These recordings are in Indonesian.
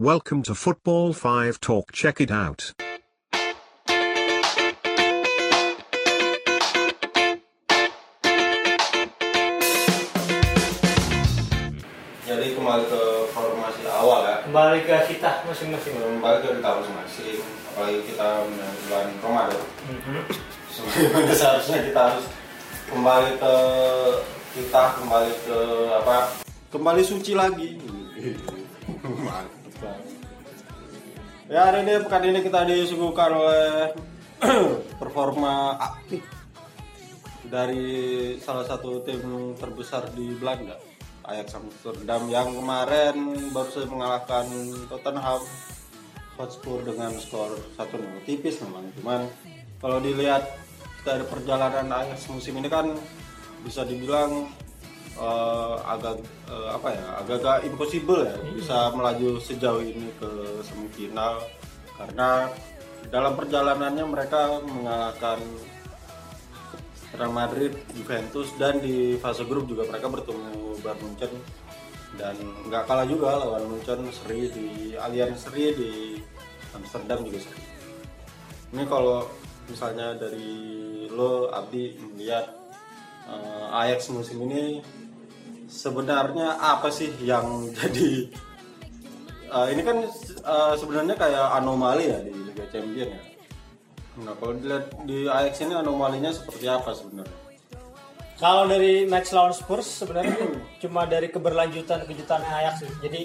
Welcome to Football 5 Talk. Check it out. Jadi kembali ke formasi awal ya. kembali ke kita masing-masing Kembali ke kita masing-masing. Apalagi kita bulan Ramadan. Mhm. Sebenarnya seharusnya kita harus kembali ke kita kembali ke apa? Kembali suci lagi. Ya hari ini pekan ini kita disuguhkan oleh performa aktif dari salah satu tim terbesar di Belanda Ajax Amsterdam yang kemarin baru saja mengalahkan Tottenham Hotspur dengan skor 1-0 tipis memang cuman kalau dilihat dari perjalanan Ajax musim ini kan bisa dibilang eh, agak eh, apa ya agak-agak impossible ya bisa melaju sejauh ini ke semifinal karena dalam perjalanannya mereka mengalahkan Real Madrid, Juventus dan di fase grup juga mereka bertemu Bayern Munchen dan nggak kalah juga lawan Munchen seri di Allianz seri di Amsterdam juga seri. Ini kalau misalnya dari lo Abdi melihat eh, Ajax musim ini sebenarnya apa sih yang jadi eh, ini kan eh, sebenarnya kayak anomali ya di Liga Champions ya. Nah kalau dilihat di Ajax ini anomalinya seperti apa sebenarnya? kalau dari match lawan Spurs sebenarnya cuma dari keberlanjutan kejutan Ajax sih jadi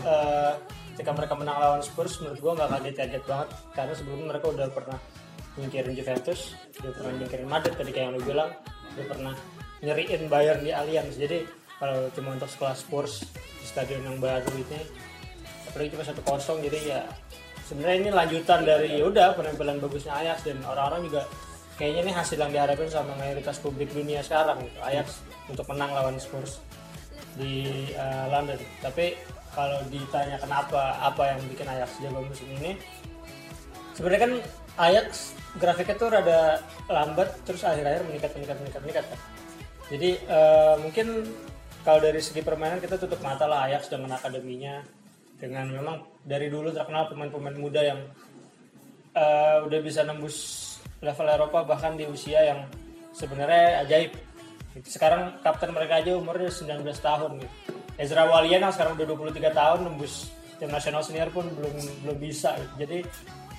eh, ketika mereka menang lawan Spurs menurut gua nggak kaget-kaget banget karena sebelumnya mereka udah pernah nyingkirin Juventus udah pernah nyingkirin Madrid tadi kayak yang lu bilang udah pernah nyeriin Bayern di Allianz. Jadi kalau cuma untuk sekelas Spurs di stadion yang baru ini apalagi cuma satu kosong jadi ya sebenarnya ini lanjutan dari ya udah penampilan bagusnya Ajax. Dan orang-orang juga kayaknya ini hasil yang diharapkan sama mayoritas publik dunia sekarang gitu. Ajax untuk menang lawan Spurs di eh, London. Tapi kalau ditanya kenapa apa yang bikin Ajax jago musim ini sebenarnya kan Ajax grafiknya tuh rada lambat terus akhir-akhir meningkat meningkat meningkat meningkat kan jadi eh, mungkin kalau dari segi permainan kita tutup mata lah Ajax dengan akademinya dengan memang dari dulu terkenal pemain-pemain muda yang eh, udah bisa nembus level Eropa bahkan di usia yang sebenarnya ajaib. Sekarang kapten mereka aja umurnya 19 tahun gitu. Ezra Walian yang sekarang udah 23 tahun nembus tim nasional senior pun belum belum bisa gitu. Jadi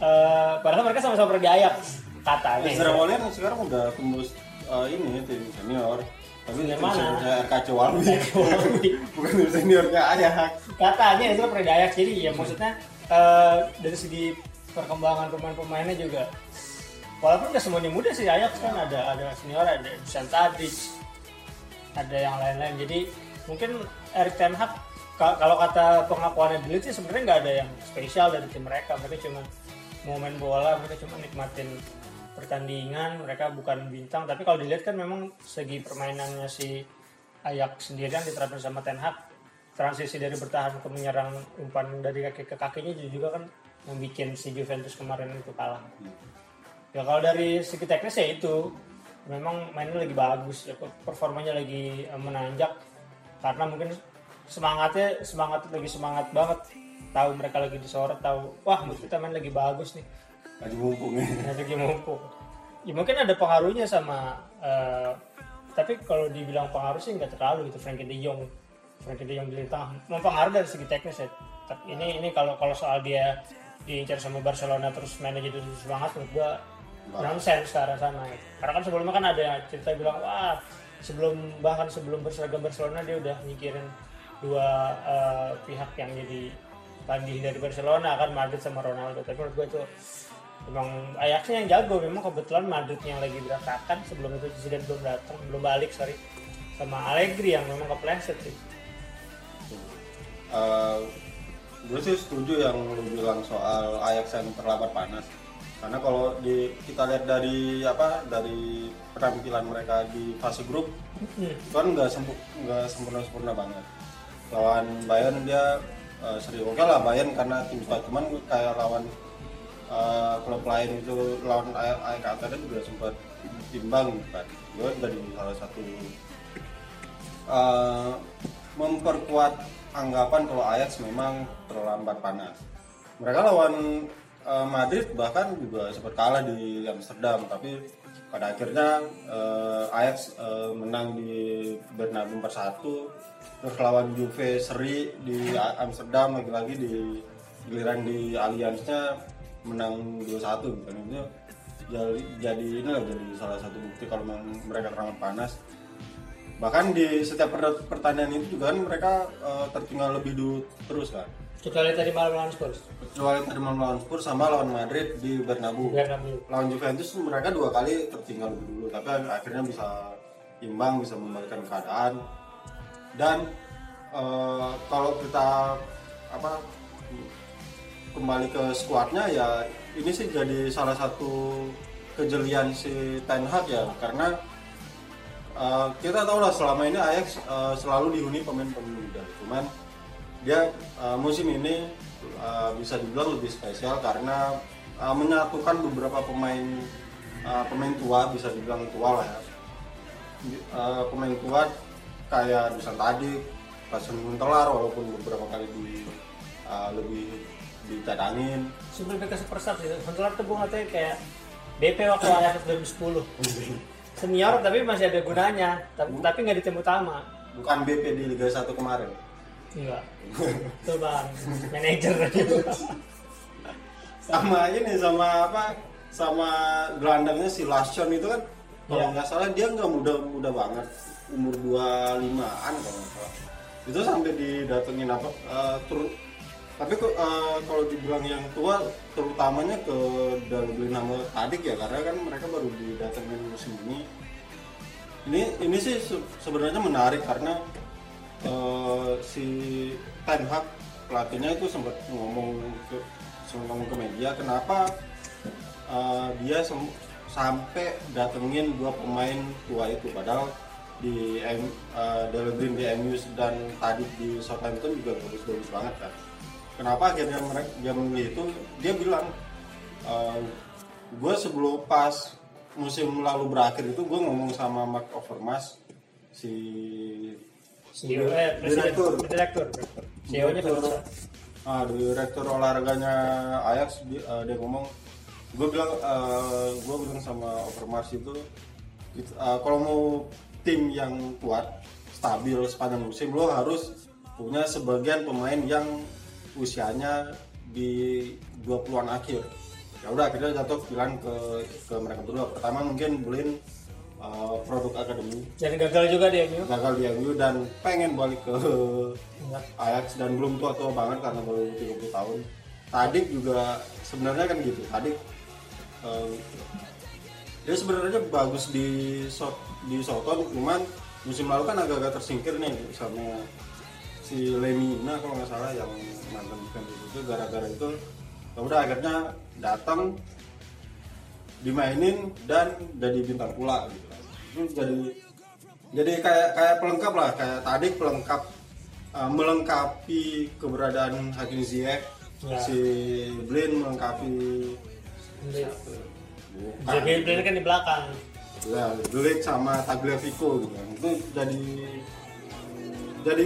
eh, padahal mereka sama-sama pergi Ajax katanya. Ezra Walian sekarang udah tembus eh, ini tim senior. Tapi tim mana? RKC Walwi. Bukan tim seniornya Ajax. katanya itu pernah Ajax jadi ya maksudnya eh, dari segi perkembangan pemain-pemainnya juga walaupun nggak semuanya muda sih Ajax kan ada ada senior ada Dusan Tadic ada yang lain-lain jadi mungkin Erik Ten Hag ka- kalau kata pengakuannya dulu sih sebenarnya nggak ada yang spesial dari tim mereka mereka cuma mau main bola mereka cuma nikmatin pertandingan mereka bukan bintang. Tapi kalau dilihat kan memang segi permainannya si Ajax sendirian diterapkan sama Ten Hag transisi dari bertahan ke menyerang umpan dari kaki ke kakinya juga kan membuat si Juventus kemarin itu kalah. Ya kalau dari segi teknis ya itu. Memang mainnya lagi bagus ya performanya lagi eh, menanjak. Karena mungkin semangatnya semangat lagi semangat banget. Tahu mereka lagi disorot tahu wah kita main lagi bagus nih Lagi mumpung ya. Lagi mumpung. Ya mungkin ada pengaruhnya sama eh, tapi kalau dibilang pengaruh sih nggak terlalu gitu Frankie De Jong. Frankie De Jong di tengah mempengaruhi dari segi teknis ya. Tapi ini ini kalau kalau soal dia diincar sama Barcelona terus mainnya jadi semangat menurut gua nonsense ke arah sana gitu. Karena kan sebelumnya kan ada cerita bilang wah sebelum bahkan sebelum berseragam Barcelona dia udah mikirin dua eh, pihak yang jadi tagih dari Barcelona kan Madrid sama Ronaldo. Tapi menurut gua itu emang Ajaxnya yang jago memang kebetulan Madrid yang lagi berantakan. Sebelum itu Zidane belum datang belum balik sorry. Sama Allegri yang memang kepleset sih. Eh, gue sih setuju yang lu bilang soal Ajax yang terlambat panas. Karena kalau di kita lihat dari apa dari penampilan mereka di fase grup kan nggak sempu- nggak sempurna sempurna banget. Lawan Bayern dia eh, seri oke lah Bayern karena tim besar cuman kayak lawan eh, klub lain itu lawan Ajax Athena juga sempat timbang kan gue dari salah satu eh, memperkuat anggapan kalau Ajax memang terlambat panas. Mereka lawan eh, Madrid bahkan juga sempat kalah di Amsterdam, tapi pada akhirnya eh, Ajax eh, menang di Bernabeu 4-1 terus lawan Juve seri di Amsterdam lagi-lagi di giliran di Allianz-nya menang 2-1 gitu kan itu jadi jadi ini lah jadi salah satu bukti kalau memang mereka terlambat panas. Bahkan di setiap per- pertandingan itu juga kan mereka eh, tertinggal lebih dulu terus kan kecuali tadi malam lawan Spurs. Kecuali tadi malam lawan Spurs sama lawan Madrid di Bernabeu. Bernabeu. Lawan Juventus mereka dua kali tertinggal lebih dulu tapi akhirnya bisa imbang bisa membalikkan keadaan. Dan eh, kalau kita apa kembali ke skuadnya ya ini sih jadi salah satu kejelian si Ten Hag ya karena eh, kita tahu lah selama ini Ajax eh, selalu dihuni pemain-pemain muda. Cuman dia eh, musim ini eh, bisa dibilang lebih spesial karena eh, menyatukan beberapa pemain eh, pemain tua bisa dibilang tua lah ya. Eh, pemain tua kayak Dusan Tadi, Klasen Guntelar walaupun beberapa kali di eh, lebih dicadangin sebelum ke superstar sih. Huntelaar tuh gue ngatanya kayak DP waktu Ajax 2010 senior tapi masih ada gunanya. Tapi tapi nggak di tim utama. Bukan BP di Liga 1 kemarin. Enggak tuh bang. Manajer. Sama ini sama apa sama gelandangnya si Lasion itu kan kalau Iya. nggak salah dia nggak muda muda banget. Umur 25-an kalau nggak salah. Itu sampai didatengin apa tur- tapi kok, eh, kalau dibilang yang tua terutamanya ke Dalby nama Tadik ya karena kan mereka baru didatengin musim ini. Ini ini sih se- sebenarnya menarik karena eh, si Ten Hag pelatihnya itu sempat ngomong ke sempat ngomong ke media kenapa eh, dia sampai datengin dua pemain tua itu. Padahal di M, uh, Green di MU dan tadi di Southampton juga bagus-bagus banget kan kenapa akhirnya mereka dia memilih itu? Dia bilang gue sebelum pas musim lalu berakhir itu gue ngomong sama Mark Overmars si CEO eh Direktur. direktur. CEO nya Direktur, ah, direktur olahraganya Ajax dia, eh, dia ngomong gue bilang gue bilang sama Overmars itu eh, kalau mau tim yang kuat stabil sepanjang musim lo harus punya sebagian pemain yang usianya di 20-an akhir ya udah akhirnya jatuh pilihan ke ke mereka berdua pertama mungkin beliin eh, produk akademi dan gagal juga di MU gagal di MU dan pengen balik ke Enggak. Ajax dan belum tua-tua banget karena baru 30 tahun. Tadik juga sebenarnya kan gitu. Tadik eh, dia sebenarnya bagus di di Soton cuman musim lalu kan agak-agak tersingkir nih sama si Lemina kalau nggak salah yang mantan defender itu. Gara-gara itu ya udah akhirnya datang dimainin dan jadi bintang pula gitu. Itu jadi jadi kayak kayak pelengkap lah kayak tadi pelengkap uh, melengkapi keberadaan Hakim Ziyech Ya. si Blin melengkapi jadi Blin kan di belakang. Ya Delik sama Tagliafico gitu kan. itu jadi jadi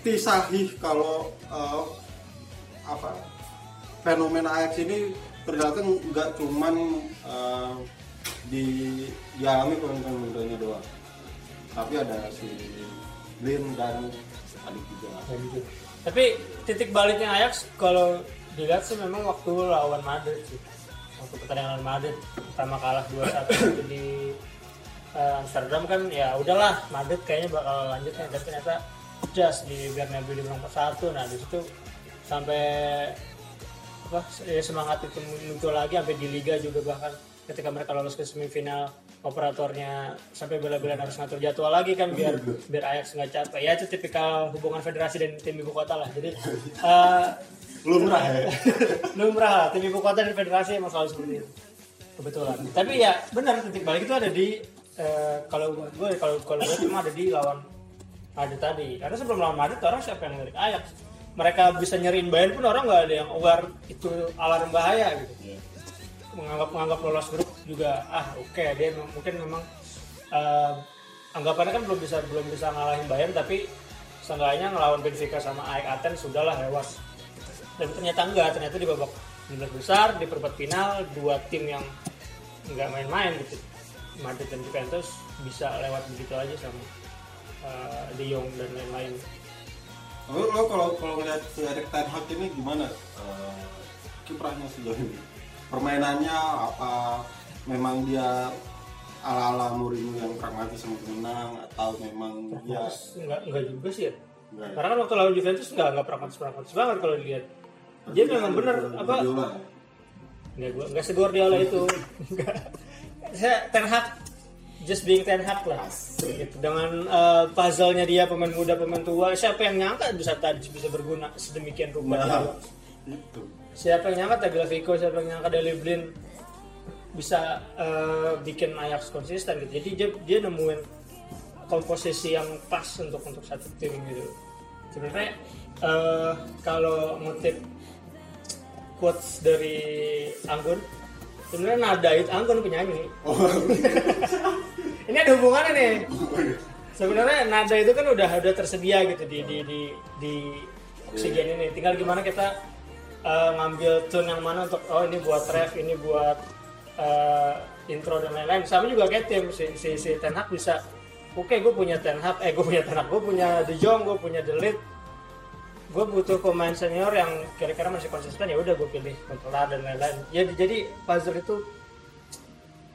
bukti sahih kalau uh, apa fenomena Ajax ini ternyata nggak cuman uh, di dialami pemain mudanya doang. Tapi ada si Blin dan adik juga. Tapi titik baliknya Ajax kalau dilihat sih memang waktu lawan Madrid sih. Waktu pertandingan lawan Madrid pertama kalah 2-1 itu di eh, Amsterdam kan ya udahlah Madrid kayaknya bakal lanjut nih tapi ternyata just di Bernabeu di menang 4-1 nah di situ sampai apa ya, semangat itu muncul lagi sampai di Liga juga bahkan ketika mereka lolos ke semifinal operatornya sampai bela-belaan harus ngatur jadwal lagi kan biar biar Ajax nggak capek. Ya itu tipikal hubungan federasi dan tim ibu kota lah. Jadi eh, lumrah ya? Lumrah lah tim ibu kota dan federasi emang selalu seperti itu. Kebetulan. Tapi ya benar titik balik itu ada di eh, kalau gue kalau kalau gue cuma ada di lawan Madrid tadi. Karena sebelum lawan Madrid orang siapa yang ngelirik? Ajax. Mereka bisa nyeriin Bayern pun orang nggak ada yang aware itu alarm bahaya gitu. Menganggap menganggap lolos grup juga ah oke dia memang- mungkin memang eh, anggapannya kan belum bisa belum bisa ngalahin Bayern tapi seenggaknya ngelawan Benfica sama AEK Athens sudahlah lewat dan ternyata enggak ternyata di babak 16 besar di perempat final dua tim yang nggak main-main gitu. Madrid dan Juventus bisa lewat begitu aja sama uh, De Jong dan lain-lain lo, lo kalau kalau ngeliat si Erik Ten Hag ini gimana Eh, kiprahnya sejauh ini permainannya apa memang dia ala-ala Mourinho yang pragmatis sama menang atau memang dia enggak enggak juga sih ya enggak ya? karena kan waktu lawan Juventus enggak enggak pragmatis pragmatis banget kalau dilihat dia memang bener apa. Enggak gua enggak seguardiola itu. Enggak. Saya Ten Hag just being Ten Hag lah. Gitu. Dengan eh, puzzle-nya dia pemain muda pemain tua, siapa yang nyangka bisa tadi bisa berguna sedemikian rupa? Nah, itu Siapa yang nyangka Tagliafico, siapa yang nyangka Daley Blind bisa eh, bikin Ajax konsisten gitu. Jadi dia, dia nemuin komposisi yang pas untuk untuk satu tim gitu. Sebenarnya eh, kalau ngutip quotes dari Anggun, sebenarnya nada itu Anggun penyanyi. Ini ada hubungannya nih. Sebenarnya nada itu kan udah udah tersedia gitu di di di, di oksigen ini. Tinggal gimana kita eh, ngambil tune yang mana untuk oh ini buat ref, ini buat eh, intro dan lain-lain. Sama juga kayak tim si si, si Ten Hag bisa oke gue punya Ten Hag, eh gue punya Ten Hag, gue punya De Jong, gue punya The Ligt, gue butuh pemain senior yang kira-kira masih konsisten ya udah gue pilih kontrol dan lain-lain. Jadi jadi puzzle itu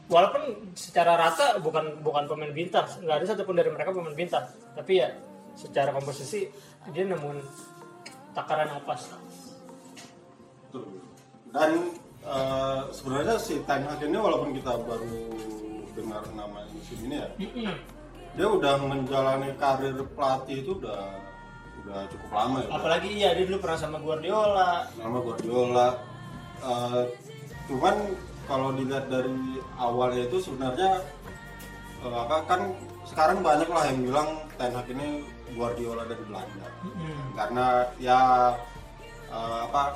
walaupun secara rata bukan bukan pemain bintang, nggak ada satupun dari mereka pemain bintang, tapi ya secara komposisi dia nemuin takaran yang pas. Betul. Dan eh, sebenarnya si Ten Hag ini walaupun kita baru dengar nama musim ini ya, dia udah menjalani karir pelatih itu udah udah cukup lama ya. Apalagi iya dia dulu pernah sama Guardiola. Nama Guardiola. Eh, cuman kalau dilihat dari awalnya itu sebenarnya eh, apa kan sekarang banyak lah yang bilang Ten Hag ini Guardiola dari Belanda. Karena ya eh, apa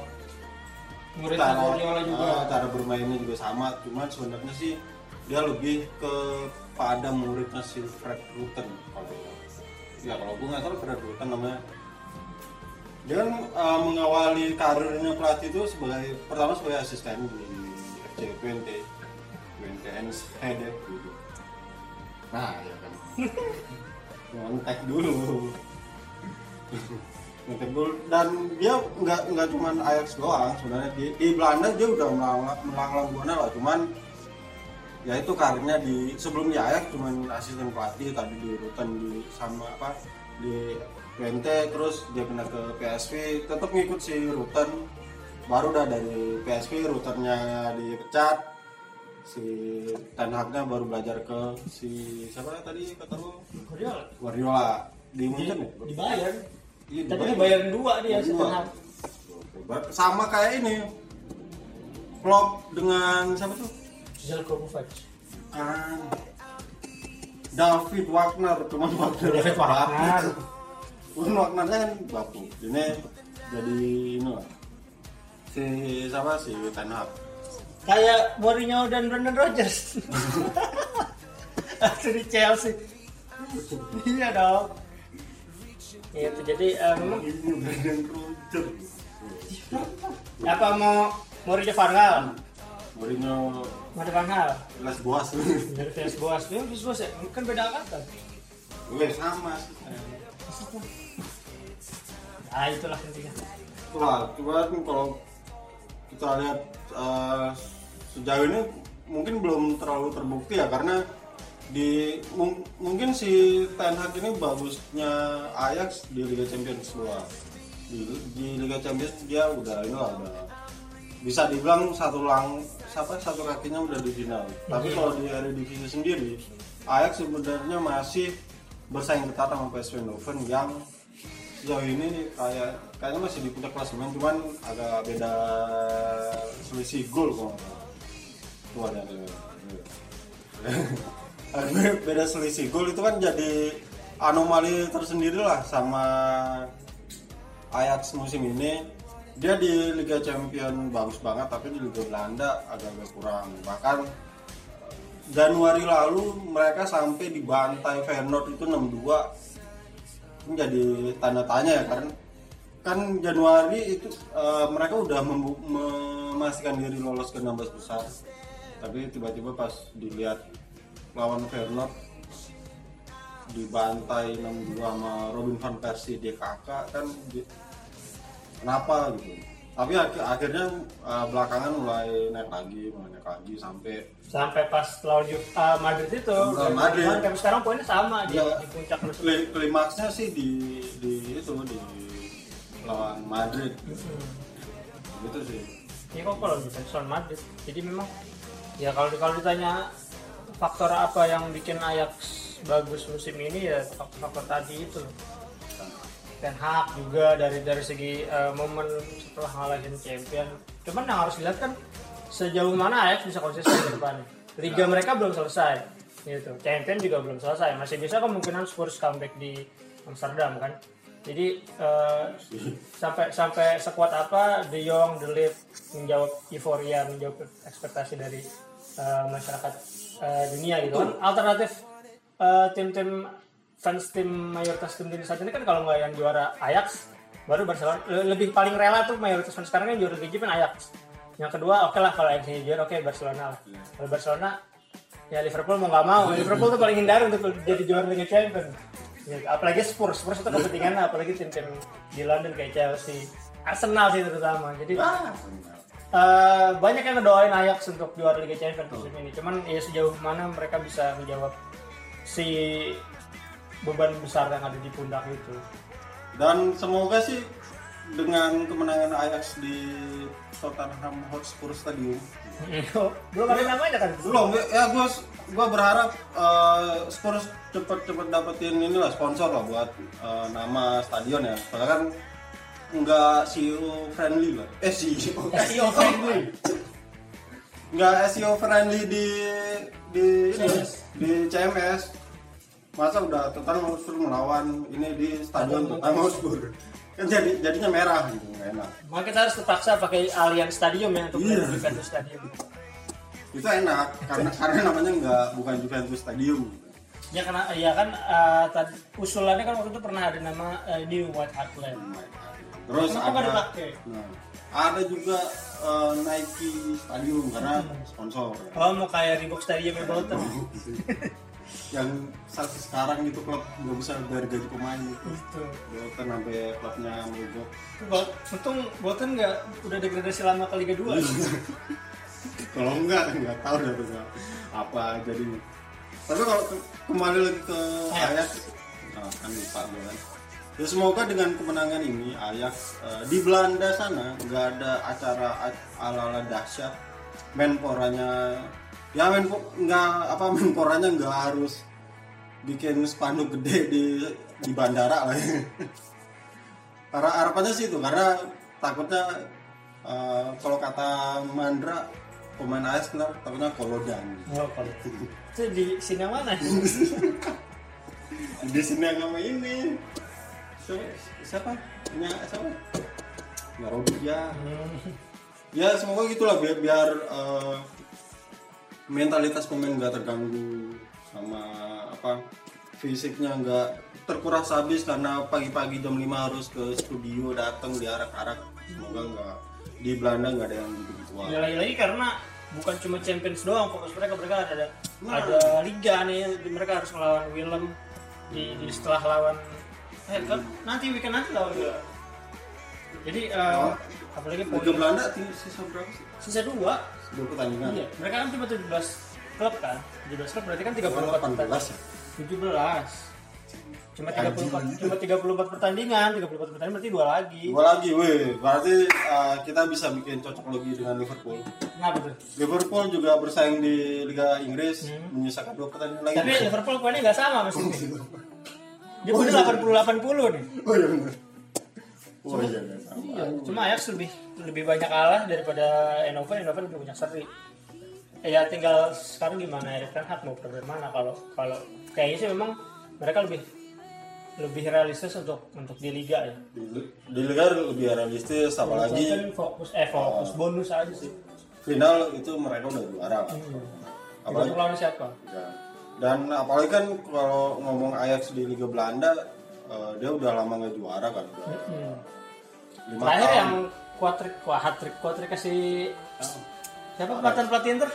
Muridnya Guardiola juga. eh, cara bermainnya juga sama cuman sebenarnya sih dia lebih kepada muridnya si Fred Rutten kalau ya kalau gue nggak salah Fred Rutten namanya dia eh, mengawali karirnya pelatih itu sebagai pertama sebagai asisten di FC Twente Twente Enschede gitu nah ya kan. Ngontek dulu. Ngontek dulu. Dan dia nggak nggak cuman Ajax doang sebenarnya. Di, di Belanda dia udah melanglang melanglang buana lah. Cuman ya itu karirnya di sebelum di Ajax cuman asisten pelatih tadi di Rutan di sama apa di Twente terus dia pindah ke PSV tetap ngikut si Rutan baru udah dari PSV Rutannya dipecat si Ten Hagnya baru belajar ke si siapa tadi kata lu Guardiola. Guardiola di Munchen ya? Dibayar. Iya, Tapi dibayar. dua dia si. Ten Hag. sama kayak ini Klopp dengan siapa tuh Zelko Kovac. Ah, David Wagner cuman Wagner David Wagner. Bukan Wagnernya kan bapu ini jadi ini lah si siapa si Ten Hag Kayak Mourinho dan Brendan Rodgers. Di Chelsea. iya dong. Itu jadi eh, memang ini Brendan Rodgers apa mau Mourinho Van Gaal? Mourinho Mourinho Van Gaal. Les Boas Villas Boas. Ya, Villas Boas ya. Kan beda angkatan. Weh sama sih Ah itulah intinya. Wah, cuman kalau kita lihat eh, sejauh ini mungkin belum terlalu terbukti ya karena di mung- mungkin si Ten Hag ini bagusnya Ajax di Liga Champions dua. Di, di Liga Champions dia udah ini lah udah bisa dibilang satu lang siapa satu kakinya udah di final. Tapi kalau di Eredivisie sendiri Ajax sebenarnya masih bersaing ketat sama PSV Eindhoven yang sejauh ini kayak kayaknya masih di puncak klasemen cuman agak beda selisih gol kok. Tuh ada beda selisih gol itu kan jadi anomali tersendiri lah sama Ajax musim ini. Dia di Liga Champion bagus banget tapi di Liga Belanda agak-agak kurang. Bahkan Januari lalu mereka sampai dibantai Feyenoord itu 6-2 ini jadi tanda tanya ya karena kan Januari itu eh, mereka udah memastikan diri lolos ke 16 besar. Tapi tiba-tiba pas dilihat lawan Feyenoord dibantai 6-2 sama Robin van Persie DKK kan di- kenapa gitu tapi ak- akhirnya eh, belakangan mulai naik lagi mulai naik lagi sampai sampai pas lawan ah, Madrid itu. Lawan Madrid. Sampai sekarang poinnya sama di, Iya. di puncak kli- klimaksnya sih di di itu di lawan Madrid. Gitu sih. Iya kok kalau bisa lawan Madrid? Jadi memang ya kalau kalau ditanya faktor apa yang bikin Ajax bagus musim ini ya faktor-faktor tadi itu Ten Hag juga dari dari segi eh, momen setelah ngalahin champion. Cuman yang harus dilihat kan sejauh mana Ajax bisa konsisten ke depan. Liga mereka belum selesai gitu. Champion juga belum selesai. Masih bisa kemungkinan Spurs comeback di Amsterdam kan? Jadi eh, sampai sampai sekuat apa De Jong, De Ligt menjawab euforia, menjawab ekspektasi dari eh, masyarakat eh, dunia gitu kan. Alternatif tim-tim fans tim mayoritas tim tim saat ini kan kalau nggak yang juara Ajax baru Barcelona. Le- lebih paling rela tuh mayoritas fans sekarang yang juara Liga kan Ajax. Yang kedua oke lah kalau yang juara oke Barcelona lah. Kalau Barcelona ya Liverpool mau nggak mau. Liverpool tuh paling hindar untuk jadi juara Liga Champions. Ya, apalagi Spurs. Spurs itu kepentingan apalagi tim-tim di London kayak Chelsea. Arsenal sih terutama. Jadi eh, banyak yang ngedoain Ajax untuk juara Liga Champions musim ini. Cuman ya sejauh mana mereka bisa menjawab si beban besar yang ada di pundak itu. Dan semoga sih dengan kemenangan Ajax di Tottenham Hotspur Stadium. Belum ada namanya kan? Belum ya gue gue berharap eh, Spurs cepet-cepet dapetin inilah sponsor lah buat eh, nama stadion ya. Soalnya kan nggak CEO friendly lah. Eh CEO SEO friendly. Nggak SEO friendly di di ini di CMS masa udah Tottenham Hotspur melawan ini di stadion Tottenham Hotspur? Kan jadi jadinya merah gitu nggak enak. Maka kita harus terpaksa pakai Allianz Stadium ya untuk Iya. Juventus Stadium. Itu enak karena karena namanya nggak bukan Juventus Stadium. Ya karena ya kan eh, tadi usulannya kan waktu itu pernah ada nama eh, New White Hart Lane terus Kenapa nggak ada dipakai? nah, ada juga eh, Nike Stadium karena sponsor. Oh mau kayak Reebok Stadium ya Bolton yang sampai sekarang itu klub nggak bisa bayar gaji pemain. Gitu Gitu. Bolton sampai klubnya mogok Untung Bolton nggak udah degradasi lama ke Liga 2 kalau enggak nggak tahu dah tuh nggak apa jadi tapi kalau ke- kembali lagi ke Ajax. Nah, kan lupa gue kan. Ya semoga dengan kemenangan ini Ajax eh, di Belanda sana nggak ada acara ala ala dahsyat. Menporanya ya menpo nggak apa menporanya nggak harus bikin spanduk gede di di bandara lah. Ya. karena harapannya sih itu karena takutnya eh, kalau kata Mandra pemain AS ntar takutnya kolodan Oh, kalau itu di sini yang mana? di sini yang sama ini. Siapa? Siapa? Punya siapa? Nggak Robi ya ya semoga gitulah biar biar eh, mentalitas pemain nggak terganggu sama apa fisiknya nggak terkuras habis karena pagi-pagi jam 5 harus ke studio datang diarak-arak. Semoga nggak di Belanda nggak ada yang gitu-gitu Ya lagi-lagi karena bukan cuma Champions doang fokus mereka mereka ada ada liga nih mereka harus melawan Willem di, di setelah lawan eh kan? Nanti weekend nanti lawan Willem. Jadi eh, apalagi Liga Belanda sisa berapa sih? sisa dua Dua pertandingan. iya mereka kan cuma 17 klub kan 17 klub berarti kan 34 Oh, 18 pertandingan ya. 17 cuma 34 cuma 34 pertandingan 34 pertandingan berarti dua lagi Dua lagi, weh. Berarti uh, kita bisa bikin cocok lagi dengan Liverpool. kenapa tuh Liverpool juga bersaing di Liga Inggris, menyisakan dua pertandingan lagi. tapi Liverpool poinnya nggak sama mesin dia punya 80 80 nih oh iya benar. Oh iya, iya, sama. Iya, cuma Ajax lebih lebih banyak kalah daripada Eindhoven, Eindhoven lebih banyak seri. Ya tinggal sekarang gimana Erik Ten Hag mau pergi mana kalau kalau kayaknya sih memang mereka lebih lebih realistis untuk untuk di liga ya. Di, di Liga lebih realistis, apalagi Kan fokus eh fokus bonus aja sih. final itu mereka udah juara. Hmm. Apalagi lawan siapa? Ya. Dan apalagi kan kalau ngomong Ajax di Liga Belanda eh, dia udah lama nggak juara kan udah Hmm. lima Terakhir tahun yang kuatrik, wah hat-trick, kuatrik kasih siapa pelatihan pelatihan ter?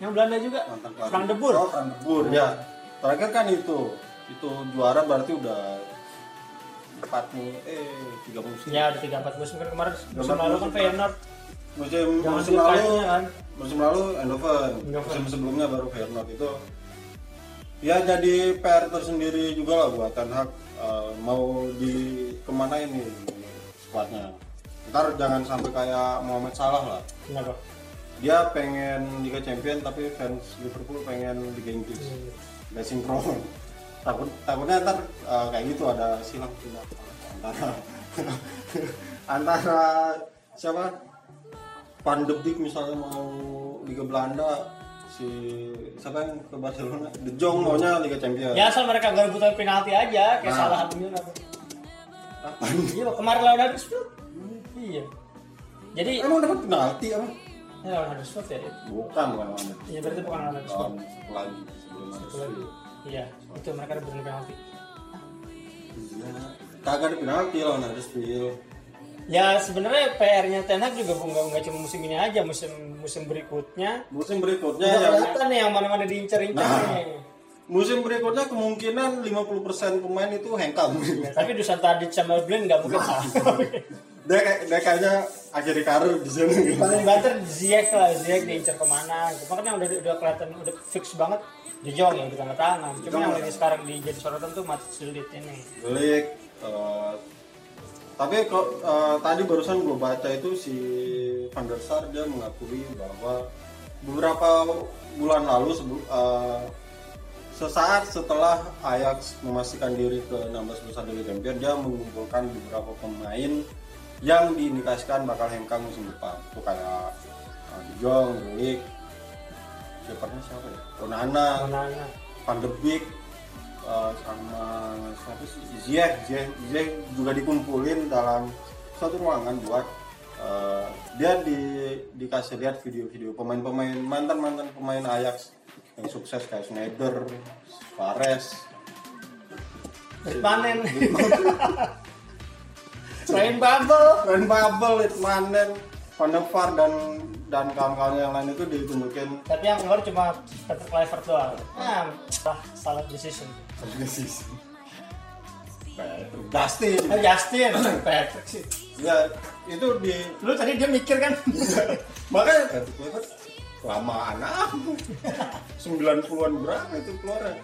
Yang Belanda juga, mantan pelatih. Frank de Boer. oh Frank de Boer ya terakhir kan itu itu juara berarti udah empat eh tiga musim Ya udah tiga empat musim kan kemarin musim empat lalu kan musim. Feyenoord musim musim lalu kan. musim lalu Eindhoven musim sebelumnya baru Feyenoord itu ya jadi PR tersendiri juga lah buat Ten Hag eh, mau di ke mana ini skuadnya ntar jangan sampai kayak Mohamed Salah lah Kenapa? dia pengen Liga Champion tapi fans Liverpool pengen Liga Inggris Hmm. nggak sinkron takut takutnya ntar eh, kayak gitu ada silang silang antara antara siapa Van de Beek misalnya mau Liga Belanda si siapa yang ke Barcelona De Jong maunya Liga Champion Ya asal mereka gak rebutan penalti aja, kayak Nah. salah apa. Iya kemarin lawan Huddersfield. Iya. Jadi emang dapat penalti apa ya, lawan Huddersfield ya. bukan bukan lawan Iya berarti bukan lawan Huddersfield. lawan lagi sebelum lagi. Iya, itu mereka rebutan penalti. kagak ada penalti lawan Huddersfield Ya sebenarnya PR-nya Ten Hag juga nggak nggak cuma musim ini aja, musim musim berikutnya. musim berikutnya yang kelihatan nih yang mana-mana diincar-incar Nah. nih. Musim berikutnya kemungkinan 50% pemain itu hengkang. Tapi Dusan Tadic sama Blend nggak mungkin dia kayak dia kayaknya akhiri karir di sini. Paling banter Ziyech lah Ziyech diincar ke mana gitu. Makanya udah udah kelihatan udah fix banget De Jong yang di tanda tangan cuma yang lagi sekarang di jadi sorotan tuh Mats Sulit ini. Belik eh, tapi kok eh, tadi barusan gue baca itu si Van der Sar dia mengakui bahwa beberapa bulan lalu sebelum eh, sesaat setelah Ajax memastikan diri ke 16 besar Liga Champions dia mengumpulkan beberapa pemain yang diindikasikan bakal hengkang musim depan. Itu kayak uh, De Jong, Belik siapanya siapa ya? Onana, Van de Beek uh, sama siapa sih? Ziyech Ziyech Ziyech juga dikumpulin dalam satu ruangan buat uh, dia di dikasih lihat video-video pemain-pemain mantan-mantan pemain Ajax yang sukses kayak Schneider, Suarez, panen Rain Bubble Litmanen, Van der Vaart dan dan kawan-kawan yang lain itu ditunjukin. Tapi yang keluar cuma Patrick Kluivert doang. Nah salah, salah decision. Dustin. Oh, Justin Patrick sih. Ya itu di lu tadi dia mikir kan? Makanya Patrick Kluivert lama anak 90-an berapa itu keluarnya.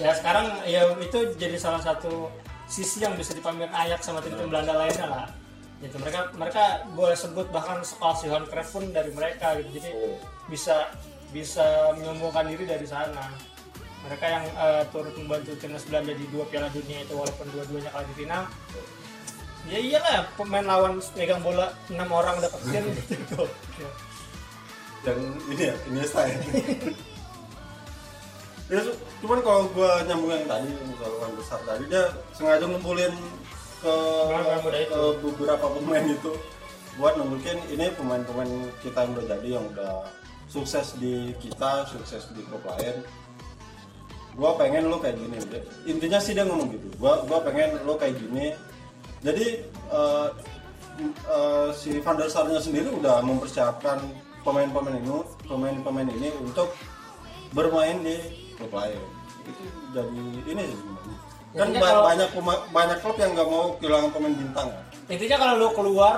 Ya sekarang ya itu jadi salah satu sisi yang bisa dipamer Ajax sama tim-tim Belanda lainnya lah. Gitu mereka mereka boleh sebut bahkan sekolah Johan Cruyff pun dari mereka gitu. Jadi Oh. bisa bisa menyombongkan diri dari sana. Mereka yang eh, turut membantu timnas Belanda di dua Piala Dunia itu walaupun dua-duanya kalah di final. Ya iyalah pemain lawan megang bola enam orang dapat gitu yang ini ya Iniesta ya ya cuman kalau gua nyambung yang tadi orang besar tadi dia sengaja ngumpulin ke, ke beberapa pemain itu buat nunjukin ini pemain-pemain kita yang udah jadi yang udah sukses di kita sukses di klub lain. Gua pengen lo kayak gini intinya sih dia ngomong gitu gua gua pengen lo kayak gini. Jadi m- eh, si Van der Sar-nya sendiri udah mempersiapkan pemain-pemain ini pemain-pemain ini untuk bermain di klub lain. Itu jadi ini sih sebenarnya. Kan ba- kalau- banyak pema- banyak klub yang nggak mau kehilangan pemain bintang. Kan intinya kalau lu keluar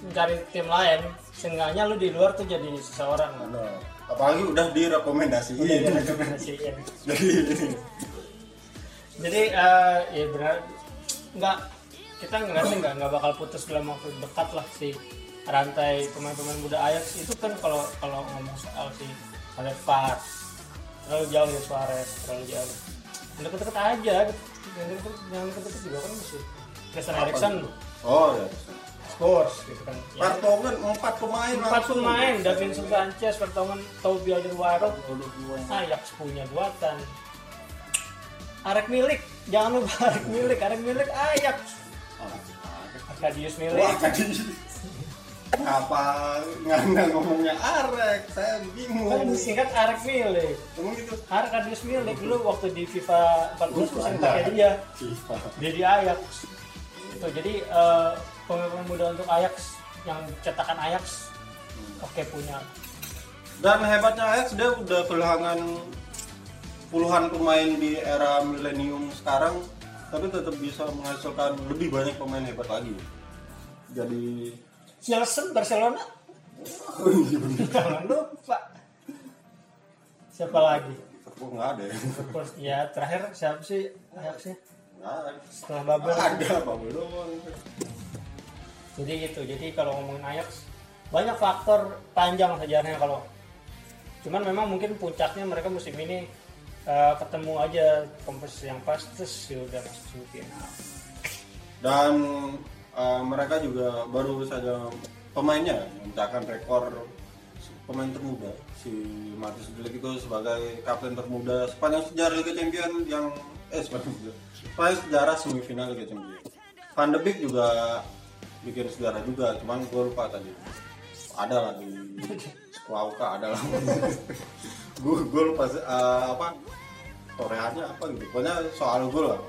mencari tim lain seenggaknya lu di luar tuh jadi seseorang. Kan Nah, apalagi udah direkomendasiin. Udah ada rekomendasiin. jadi jadi eh, ya benar. Nggak kita nggak nggak bakal putus dalam waktu dekat lah si rantai pemain-pemain muda Ajax itu kan kalau kalau ngomong soal si Alevar terlalu jauh ya Suarez terlalu jauh. Yang deket-deket aja yang deket yang deket-deket juga kan masih Christian Eriksen oh ya Spurs gitu kan. Ya, Vertonghen empat pemain empat pemain Davinson Sanchez Vertonghen Toby Alderweireld. Ajax punya buatan. Arek milik jangan lupa Arek milik Arek milik Ajax. Arkadius Wah, milik. tadi kenapa nggak ngomongnya Arek? Saya kan bingung disingkat Arek Milik. Ngomong gitu. Arek Kadius Milik. Dulu waktu di FIFA 14 sering pakai dia. FIFA. Dia di Ajax. Itu jadi eh, pemain muda untuk Ajax yang cetakan Ajax oke punya. Dan hebatnya Ajax dia udah kehilangan puluhan pemain di era milenium sekarang tapi tetap bisa menghasilkan lebih banyak pemain hebat lagi. Jadi Chelsea Barcelona? Jangan lupa. Siapa lagi? Liverpool nggak ada ya. Terus ya terakhir siapa sih? Ajaxnya setelah Babel ada Babel doang. Jadi gitu jadi kalau ngomongin Ajax banyak faktor panjang sejarahnya kalau. Cuman memang mungkin puncaknya mereka musim ini eh, ketemu aja komposisi yang pas terus ya udah masuk semifinal. Dan uh, mereka juga baru saja pemainnya memecahkan rekor pemain termuda si Marcus Delik itu sebagai kapten termuda sepanjang sejarah Liga Champions yang eh sepanjang sejarah, sepanjang sejarah semifinal Liga Champions. Van de Beek juga bikin sejarah juga, cuman gue lupa tadi. Ada lah di Squawka ada lah. gue gue lupa eh, apa torehannya apa gitu. Pokoknya soal gol lah.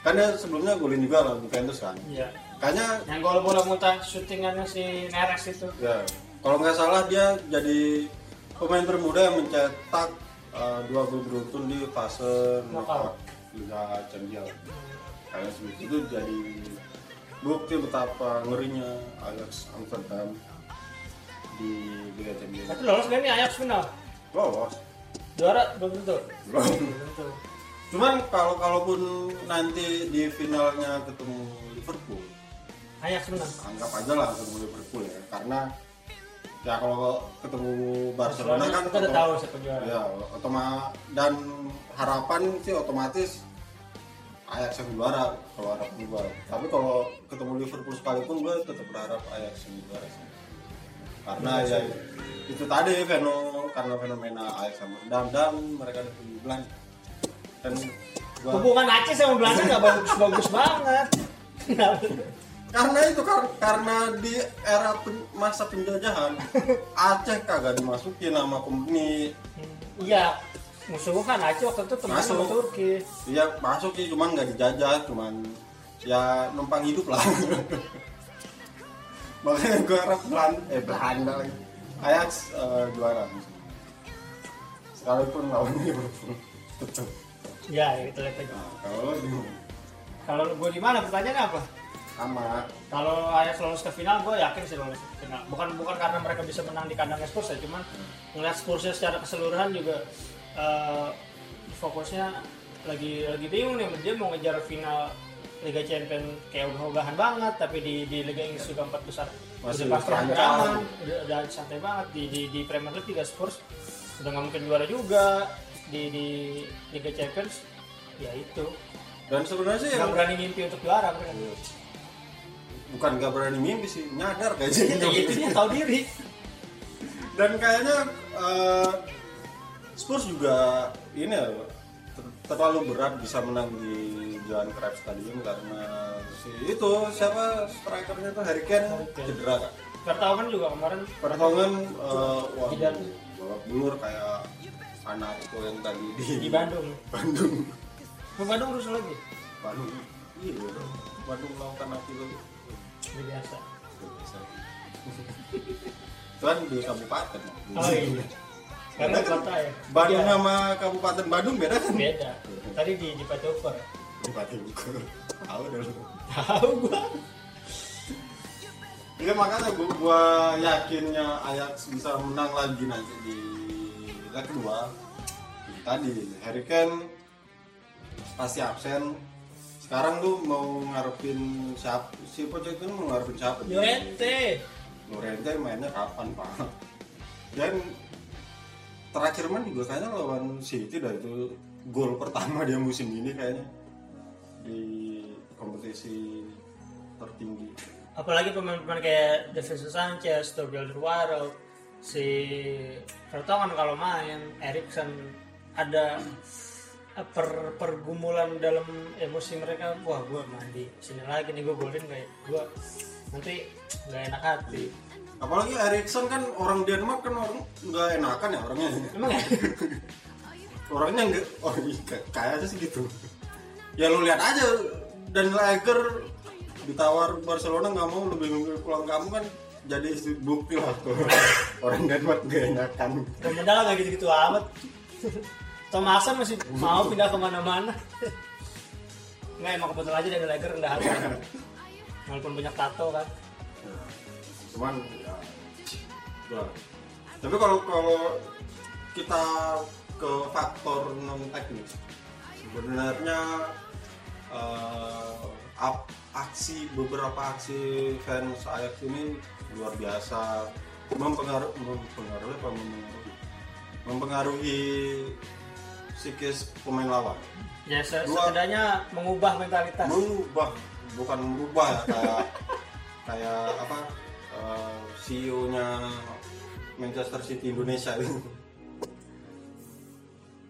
Kan dia sebelumnya golin juga lah Juventus kan. iya Kayaknya yang gol bola muntah syutingannya si Neres itu Ya, kalau nggak salah dia jadi pemain termuda yang mencetak uh, dua gol beruntun di fase knockout Liga Champions. Kayaknya seperti itu jadi bukti betapa ngerinya Ajax Amsterdam di Liga Champions. tapi lolos gak nih Ajax final Lolos. juara belum tentu Belum. belum tentu Cuman kalau kalaupun nanti di finalnya ketemu Liverpool, Ajax menang anggap aja lah ketemu Liverpool ya, karena ya kalau ketemu Barcelona kan kita udah tahu siapa juara. Ya, otomatis dan harapan sih otomatis Ajax yang juara kalau harapan gue. Tapi kalau ketemu Liverpool sekalipun gue tetap berharap Ajax yang juara sih. Karena ya itu tadi feno karena fenomena Ajax sama dan dan mereka ada bilang dan gua hubungan Aceh sama Belanda nggak bagus-bagus banget karena itu kar karena di era pen- masa penjajahan Aceh kagak dimasukin nama company iya musuhan Aceh waktu itu teman Masuk. Turki Iya masuk sih, cuman nggak dijajah, cuman ya numpang hidup lah. Makanya gue harap Belanda, eh Belanda lagi. Ajax eh, juara. Sekalipun lawan Liverpool. Tetep. ya kita lihat aja Nah, kalau di kalau gue di mana pertanyaannya apa sama. Kalau Ajax lolos ke final gue yakin sih lolos ke final. Bukan bukan karena mereka bisa menang di kandang Spurs ya cuman ngeliat Spursnya secara keseluruhan juga eh, fokusnya lagi lagi bingung nih. Dia mau ngejar final Liga Champions kayak udah-udahan banget tapi di di Liga Inggris juga empat besar. Masih pasti aman udah, udah santai banget. Di, di di Premier League juga Spurs udah nggak mungkin juara juga. Di di Liga Champions ya itu. Dan sebenarnya sih nggak yang berani mimpi untuk juara mereka bukan nggak berani mimpi sih nyadar kayaknya ya itu dia tahu diri dan kayaknya eh, Spurs juga ini ya ter- terlalu berat bisa menang di Johan Cruyff Stadium karena si itu siapa strikernya tuh Harry Kane cedera kan Vertonghen juga kemarin pertongan uh, wah Tidak. babak belur kayak anakku yang tadi di, di Bandung. Bandung Bandung terus lagi. Bandung iya. Bandung melakukan api lagi Udah biasa. itu kan di kabupaten Oh iya. Karena kota ya. Bandung Iya, sama kabupaten Bandung beda kan beda. Tadi di di Patover. Bupati Bogor tahu lu Tahu gua. Iya makanya gua, gua yakinnya Ajax bisa menang lagi nanti di leg kedua. Tadi Harry Kane pasti absen. Sekarang tuh mau ngarepin siapa? Si Pochettino mau ngarepin siapa? Llorente. Llorente mainnya kapan pak? Dan terakhir main juga kayaknya lawan City dah itu gol pertama dia musim ini kayaknya di kompetisi tertinggi. Apalagi pemain-pemain kayak Davinson Sanchez, Tobias Alderweireld, si Vertonghen kalau main, Erikson ada per pergumulan dalam emosi mereka wah gue mandi. Sini lagi nih gue golin kayak gue nanti nggak enak hati. Apalagi Erikson kan orang Denmark kan orang nggak enakan ya orangnya. Emang ya? orangnya nggak oh iya, kayak- kayaknya sih gitu. Ya lu lihat aja dan Lager ditawar Barcelona nggak mau lebih memilih pulang kamu kan jadi bukti lah tuh. Orang Denmark nggak enakan. Lah gak gitu-gitu amat. Thomason masih mau pindah ke mana-mana. Nggak emang kebetulan aja dari Lager rendah hati. Walaupun banyak tato kan. cuman ya, ya. tapi kalau kalau kita ke faktor non teknis sebenarnya eh, ap- aksi beberapa aksi fans Ajax ini luar biasa mempengaruhi mempengaruhi mempengaruhi mempengaruhi psikis pemain lawan Ya se- Dua- setidaknya mengubah mentalitas. merubah bukan merubah ya kayak kayak apa eh, CEO-nya Manchester City Indonesia itu.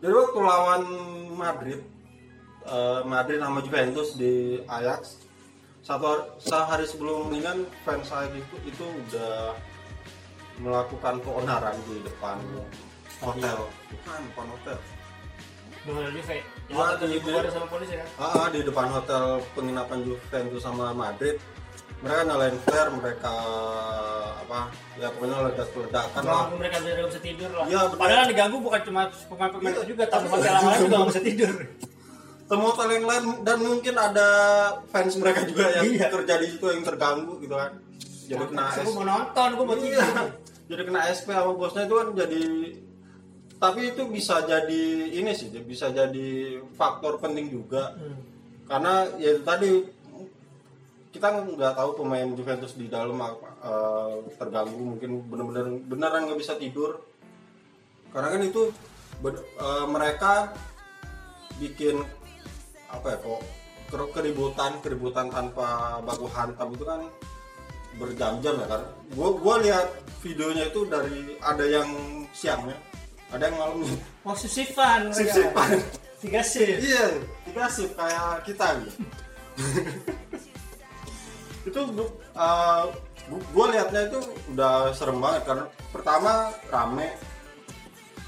Jadi waktu lawan Madrid, eh, Madrid sama Juventus di Ajax, satu hari, sehari sebelum ini kan fans Ajax itu, itu udah melakukan keonaran di depan hotel, bukan depan hotel, Dua Juve. Ya, di- sama polisi kan. Ah, di depan hotel penginapan Juventus sama Madrid. Mereka nyalain flare, mereka apa? Ya pokoknya ledak-ledakan lah. Ganggu mereka nggak bisa tidur lah. Betul. Padahal yang diganggu bukan cuma pemain-pemain Iya. itu juga, tapi hotel lain juga nggak bisa tidur. Temu hotel yang lain dan mungkin ada fans mereka juga yang Iya. kerja di situ yang terganggu gitu kan. Jadi kena Aku mau nonton, aku mau Iya. tidur. Jadi kena SP sama bosnya itu kan jadi tapi itu bisa jadi ini sih, bisa jadi faktor penting juga. Hmm. karena ya tadi kita nggak tahu pemain Juventus di dalam eh, terganggu mungkin benar-benar beneran nggak bisa tidur karena kan itu eh, mereka bikin apa ya kok ker- keributan keributan tanpa baku hantam itu kan berjam-jam ya kan gua gua lihat videonya itu dari ada yang siangnya ada yang malamnya Oh, sip-sipan mereka. sip-sipan Tiga sip. Iya, tiga shift kayak kita gitu. itu uh, gue liatnya itu udah serem banget karena pertama rame,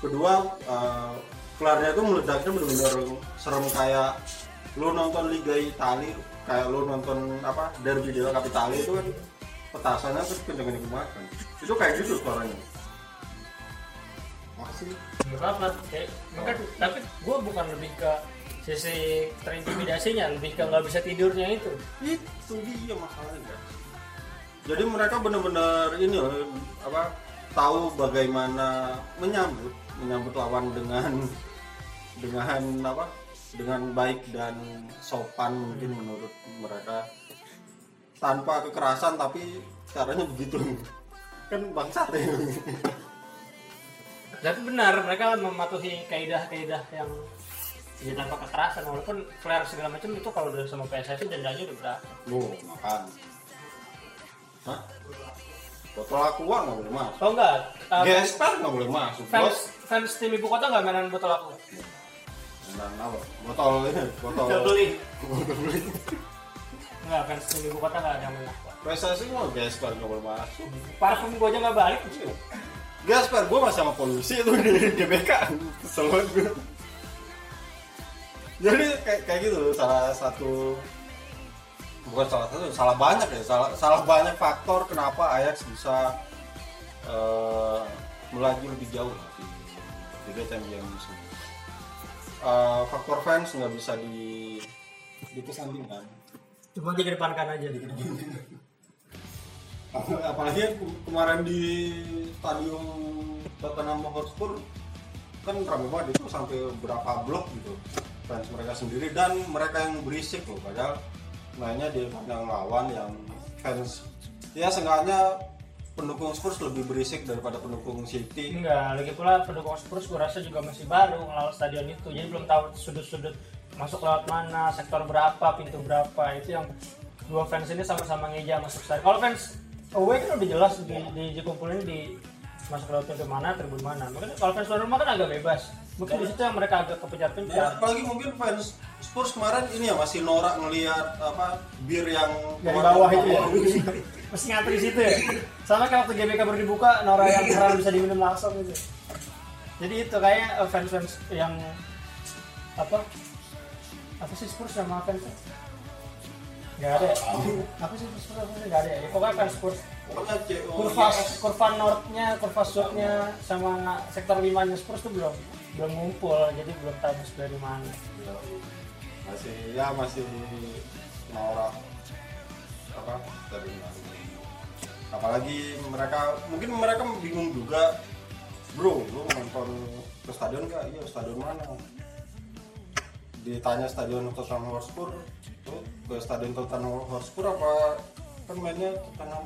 kedua uh, kelarnya itu meledaknya bener-bener serem kayak lu nonton Liga Italia kayak lu nonton apa derby della Capitale itu kan petasannya terus kenceng-kenceng banget kan. itu kayak gitu suaranya masih Nggak apa-apa. Kayak, maka, tapi gue bukan lebih ke sisi terintimidasinya, lebih ke nggak bisa tidurnya itu. itu dia masalahnya. Jadi mereka benar-benar ini loh apa tahu bagaimana menyambut menyambut lawan dengan dengan apa dengan baik dan sopan mungkin menurut mereka. Tanpa kekerasan tapi caranya begitu. Kan bangsat ya Tapi benar, mereka mematuhi kaidah-kaidah yang ya tanpa kekerasan walaupun flare segala macam itu kalau udah sama PSSI dendanya udah berapa? Loh, makan. Hah? botol aqua nggak boleh masuk. Oh enggak. Uh, gesper nggak boleh masuk fans bos. fans tim ibu kota nggak mainan botol aku? Enggak, apa? Botol ini, botol. nggak beli. Nggak fans tim ibu kota nggak ada yang main aku PSSI mau Gasper nggak boleh masuk. parfum gua aja nggak balik Gasper, gue masih sama polisi itu di GBK. Kesel banget gue. Jadi kayak, kayak gitu loh, salah satu bukan salah satu, salah banyak ya, salah salah banyak faktor kenapa Ajax bisa eh, melaju lebih jauh di Liga Champions. Eh, faktor fans nggak bisa di dikesampingkan. cuma dikedepankan aja Ap- apalagi kemarin di stadion Tottenham Hotspur kan ramai banget itu sampai berapa blok gitu fans mereka sendiri dan mereka yang berisik loh padahal mainnya di kandang lawan yang fans ya seenggaknya pendukung Spurs lebih berisik daripada pendukung City. Enggak lagi pula pendukung Spurs gua rasa juga masih baru ngelawat stadion itu jadi belum tahu sudut-sudut masuk lewat mana sektor berapa pintu berapa itu yang dua fans ini sama-sama ngeja masuk stadion. Kalau fans away kan udah jelas di, di, dikumpulin di masuk lewat pintu mana tribun mana. Makanya kalau fans tuan rumah kan agak bebas. Mungkin di situ yang mereka agak Ya, kepencar-pencar apalagi mungkin fans Spurs kemarin ini ya masih norak ngelihat apa bir yang Yang bawah itu ya? mesti ngantri situ ya? Sama kayak waktu GBK baru dibuka Nora yang keran bisa diminum langsung gitu. Jadi itu kayaknya eh, fans-fans yang apa apa sih Spurs sama fans nggak ada. Ya? apa sih Spurs apa sih nggak ada ya? Pokoknya fans Spurs. Kurva kurva northnya kurva southnya sama sektor limanya Spurs tuh belum belum ngumpul jadi belum tahu dari mana. Masih ya masih norak. Apa? Dari mana apalagi mereka mungkin mereka bingung juga. Bro lu nonton ke stadion gak iya stadion mana? Ditanya stadion Tottenham Hotspur ke stadion Tottenham Hotspur apa kan mainnya Tottenham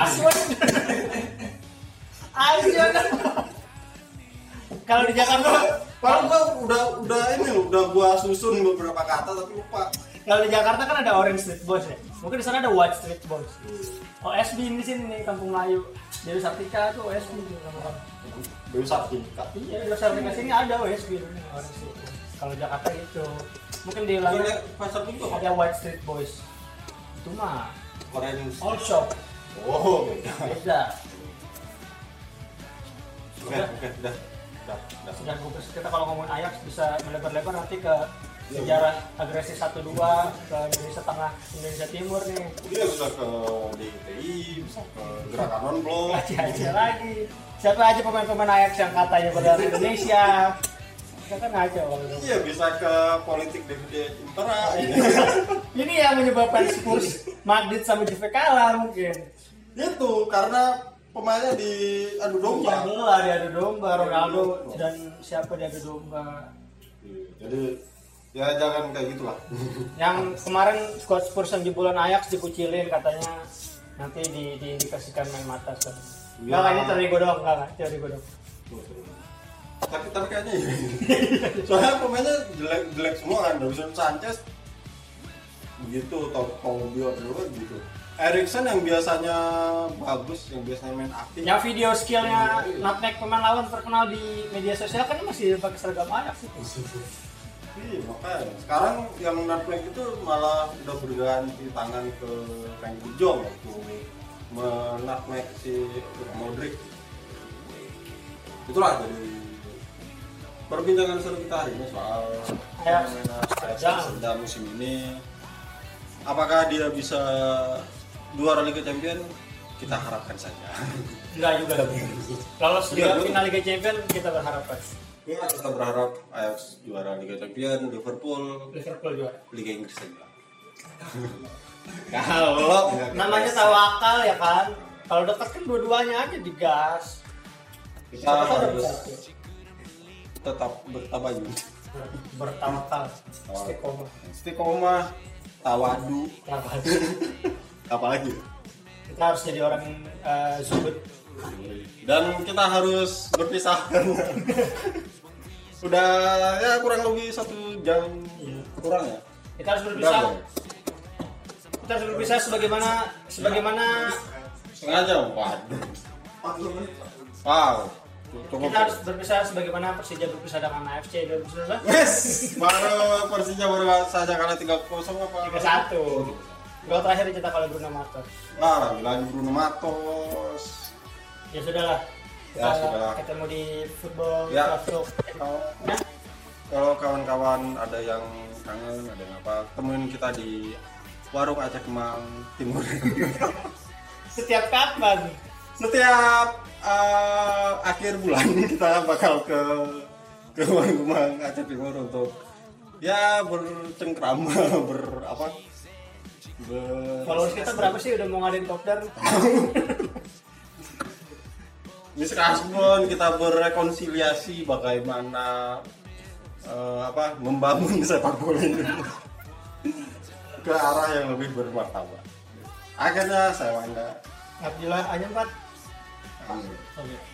Aswan aja kan kalau di Jakarta Padahal gua udah udah ini udah gua susun beberapa kata tapi lupa. kalau di Jakarta kan ada Orange Street Boys ya? Mungkin di sana ada White Street Boys. OSB di sini nih Kampung Melayu. Dewi Sartika tuh OSB sama Dewi Sartika. iya Dewi Sartika sini ada OSB Orange Street kalau Jakarta gitu mungkin di Soalnya pasar minggu ada White Street Boys itu mah Orange. all shop Oh, beda. beda Oke, oke, udah. Udah, udah. sudah gugus kita kalau ngomongin Ajax bisa melebar-lebar nanti ke sejarah agresi 1-2 ke Indonesia Tengah Indonesia Timur nih Dia bisa ke DITI, bisa ke Gerakan Non Blok. aja aja lagi siapa aja pemain-pemain Ajax yang katanya pada Indonesia kita kan. Iya, bisa ke politik DVD Impera. ini yang menyebabkan Spurs Madrid sama Juve kalah mungkin Itu karena pemainnya di adu domba. Jangan diadu domba Ronaldo dan siapa diadu domba Jadi ya jangan kayak gitulah. yang kemarin squad Spurs yang jebolan Ajax dikucilin katanya nanti di, diindikasikan main mata so. Ya. Enggak, ini teori gue doang, enggak, enggak, teori gue doang. Tapi tapi kayaknya iya. soalnya pemainnya jelek jelek semua kan Davison Sanchez. Begitu Tau Taubio dulu gitu Erikson yang biasanya bagus yang biasanya main aktif. Yang video skillnya nutmeg pemain lawan terkenal di media sosial kan masih pakai seragam Ajax sih. iya makanya. Sekarang yang nutmeg itu malah udah berganti tangan ke Frank De Jong waktu menutmeg si Modric. Itulah jadi perbincangan seru kita hari ini soal fenomena Jangan. pada musim ini apakah dia bisa juara Liga Champion kita harapkan saja Enggak juga. Lolos di Iya, final Liga Champion kita berharap kan. kita berharap Ajax juara Liga Champion Liverpool Liverpool juara. Liga Inggris saja kalau Namanya tawakal ya kan. Kalau dekat kan dua-duanya aja digas. kita harus. Tetap bertabayun bertawakal. Istiqomah. istiqomah tawadu Tawakal. apalagi Kita harus jadi orang eh, zuhud. dan kita harus berpisah karena udah ya kurang lebih satu jam kurang ya Kita harus berpisah. Udah, Bang. Kita harus berpisah sebagaimana sebagaimana setengah jam waduh wow cukup kita harus berpisah sebagaimana Persija berpisah dengan AFC 2019. Yes, baru Persija baru saja kalah 3-0 apa? 3-1. Gol terakhir dicetak oleh Bruno Matos. Nah, lagi Bruno Matos. Ya sudahlah. Ya, Kita sudah. Ketemu di football Ya. Kalau Ya. kalau kawan-kawan ada yang kangen, ada yang apa, temuin kita di warung Aceh Kemang Timur. Setiap kapan? Setiap eh, akhir bulan kita bakal ke ke Kemang Aceh Timur untuk ya bercengkrama, ber apa? Ber, Followers kita berapa sih udah mau ngadain kopdar? Mr. Asbon kita berrekonsiliasi bagaimana eh, apa membangun sepak bola ini ke arah yang lebih bermartabat. Akhirnya saya Wanda. Abdillah Anyam Pak. Amin. Oke.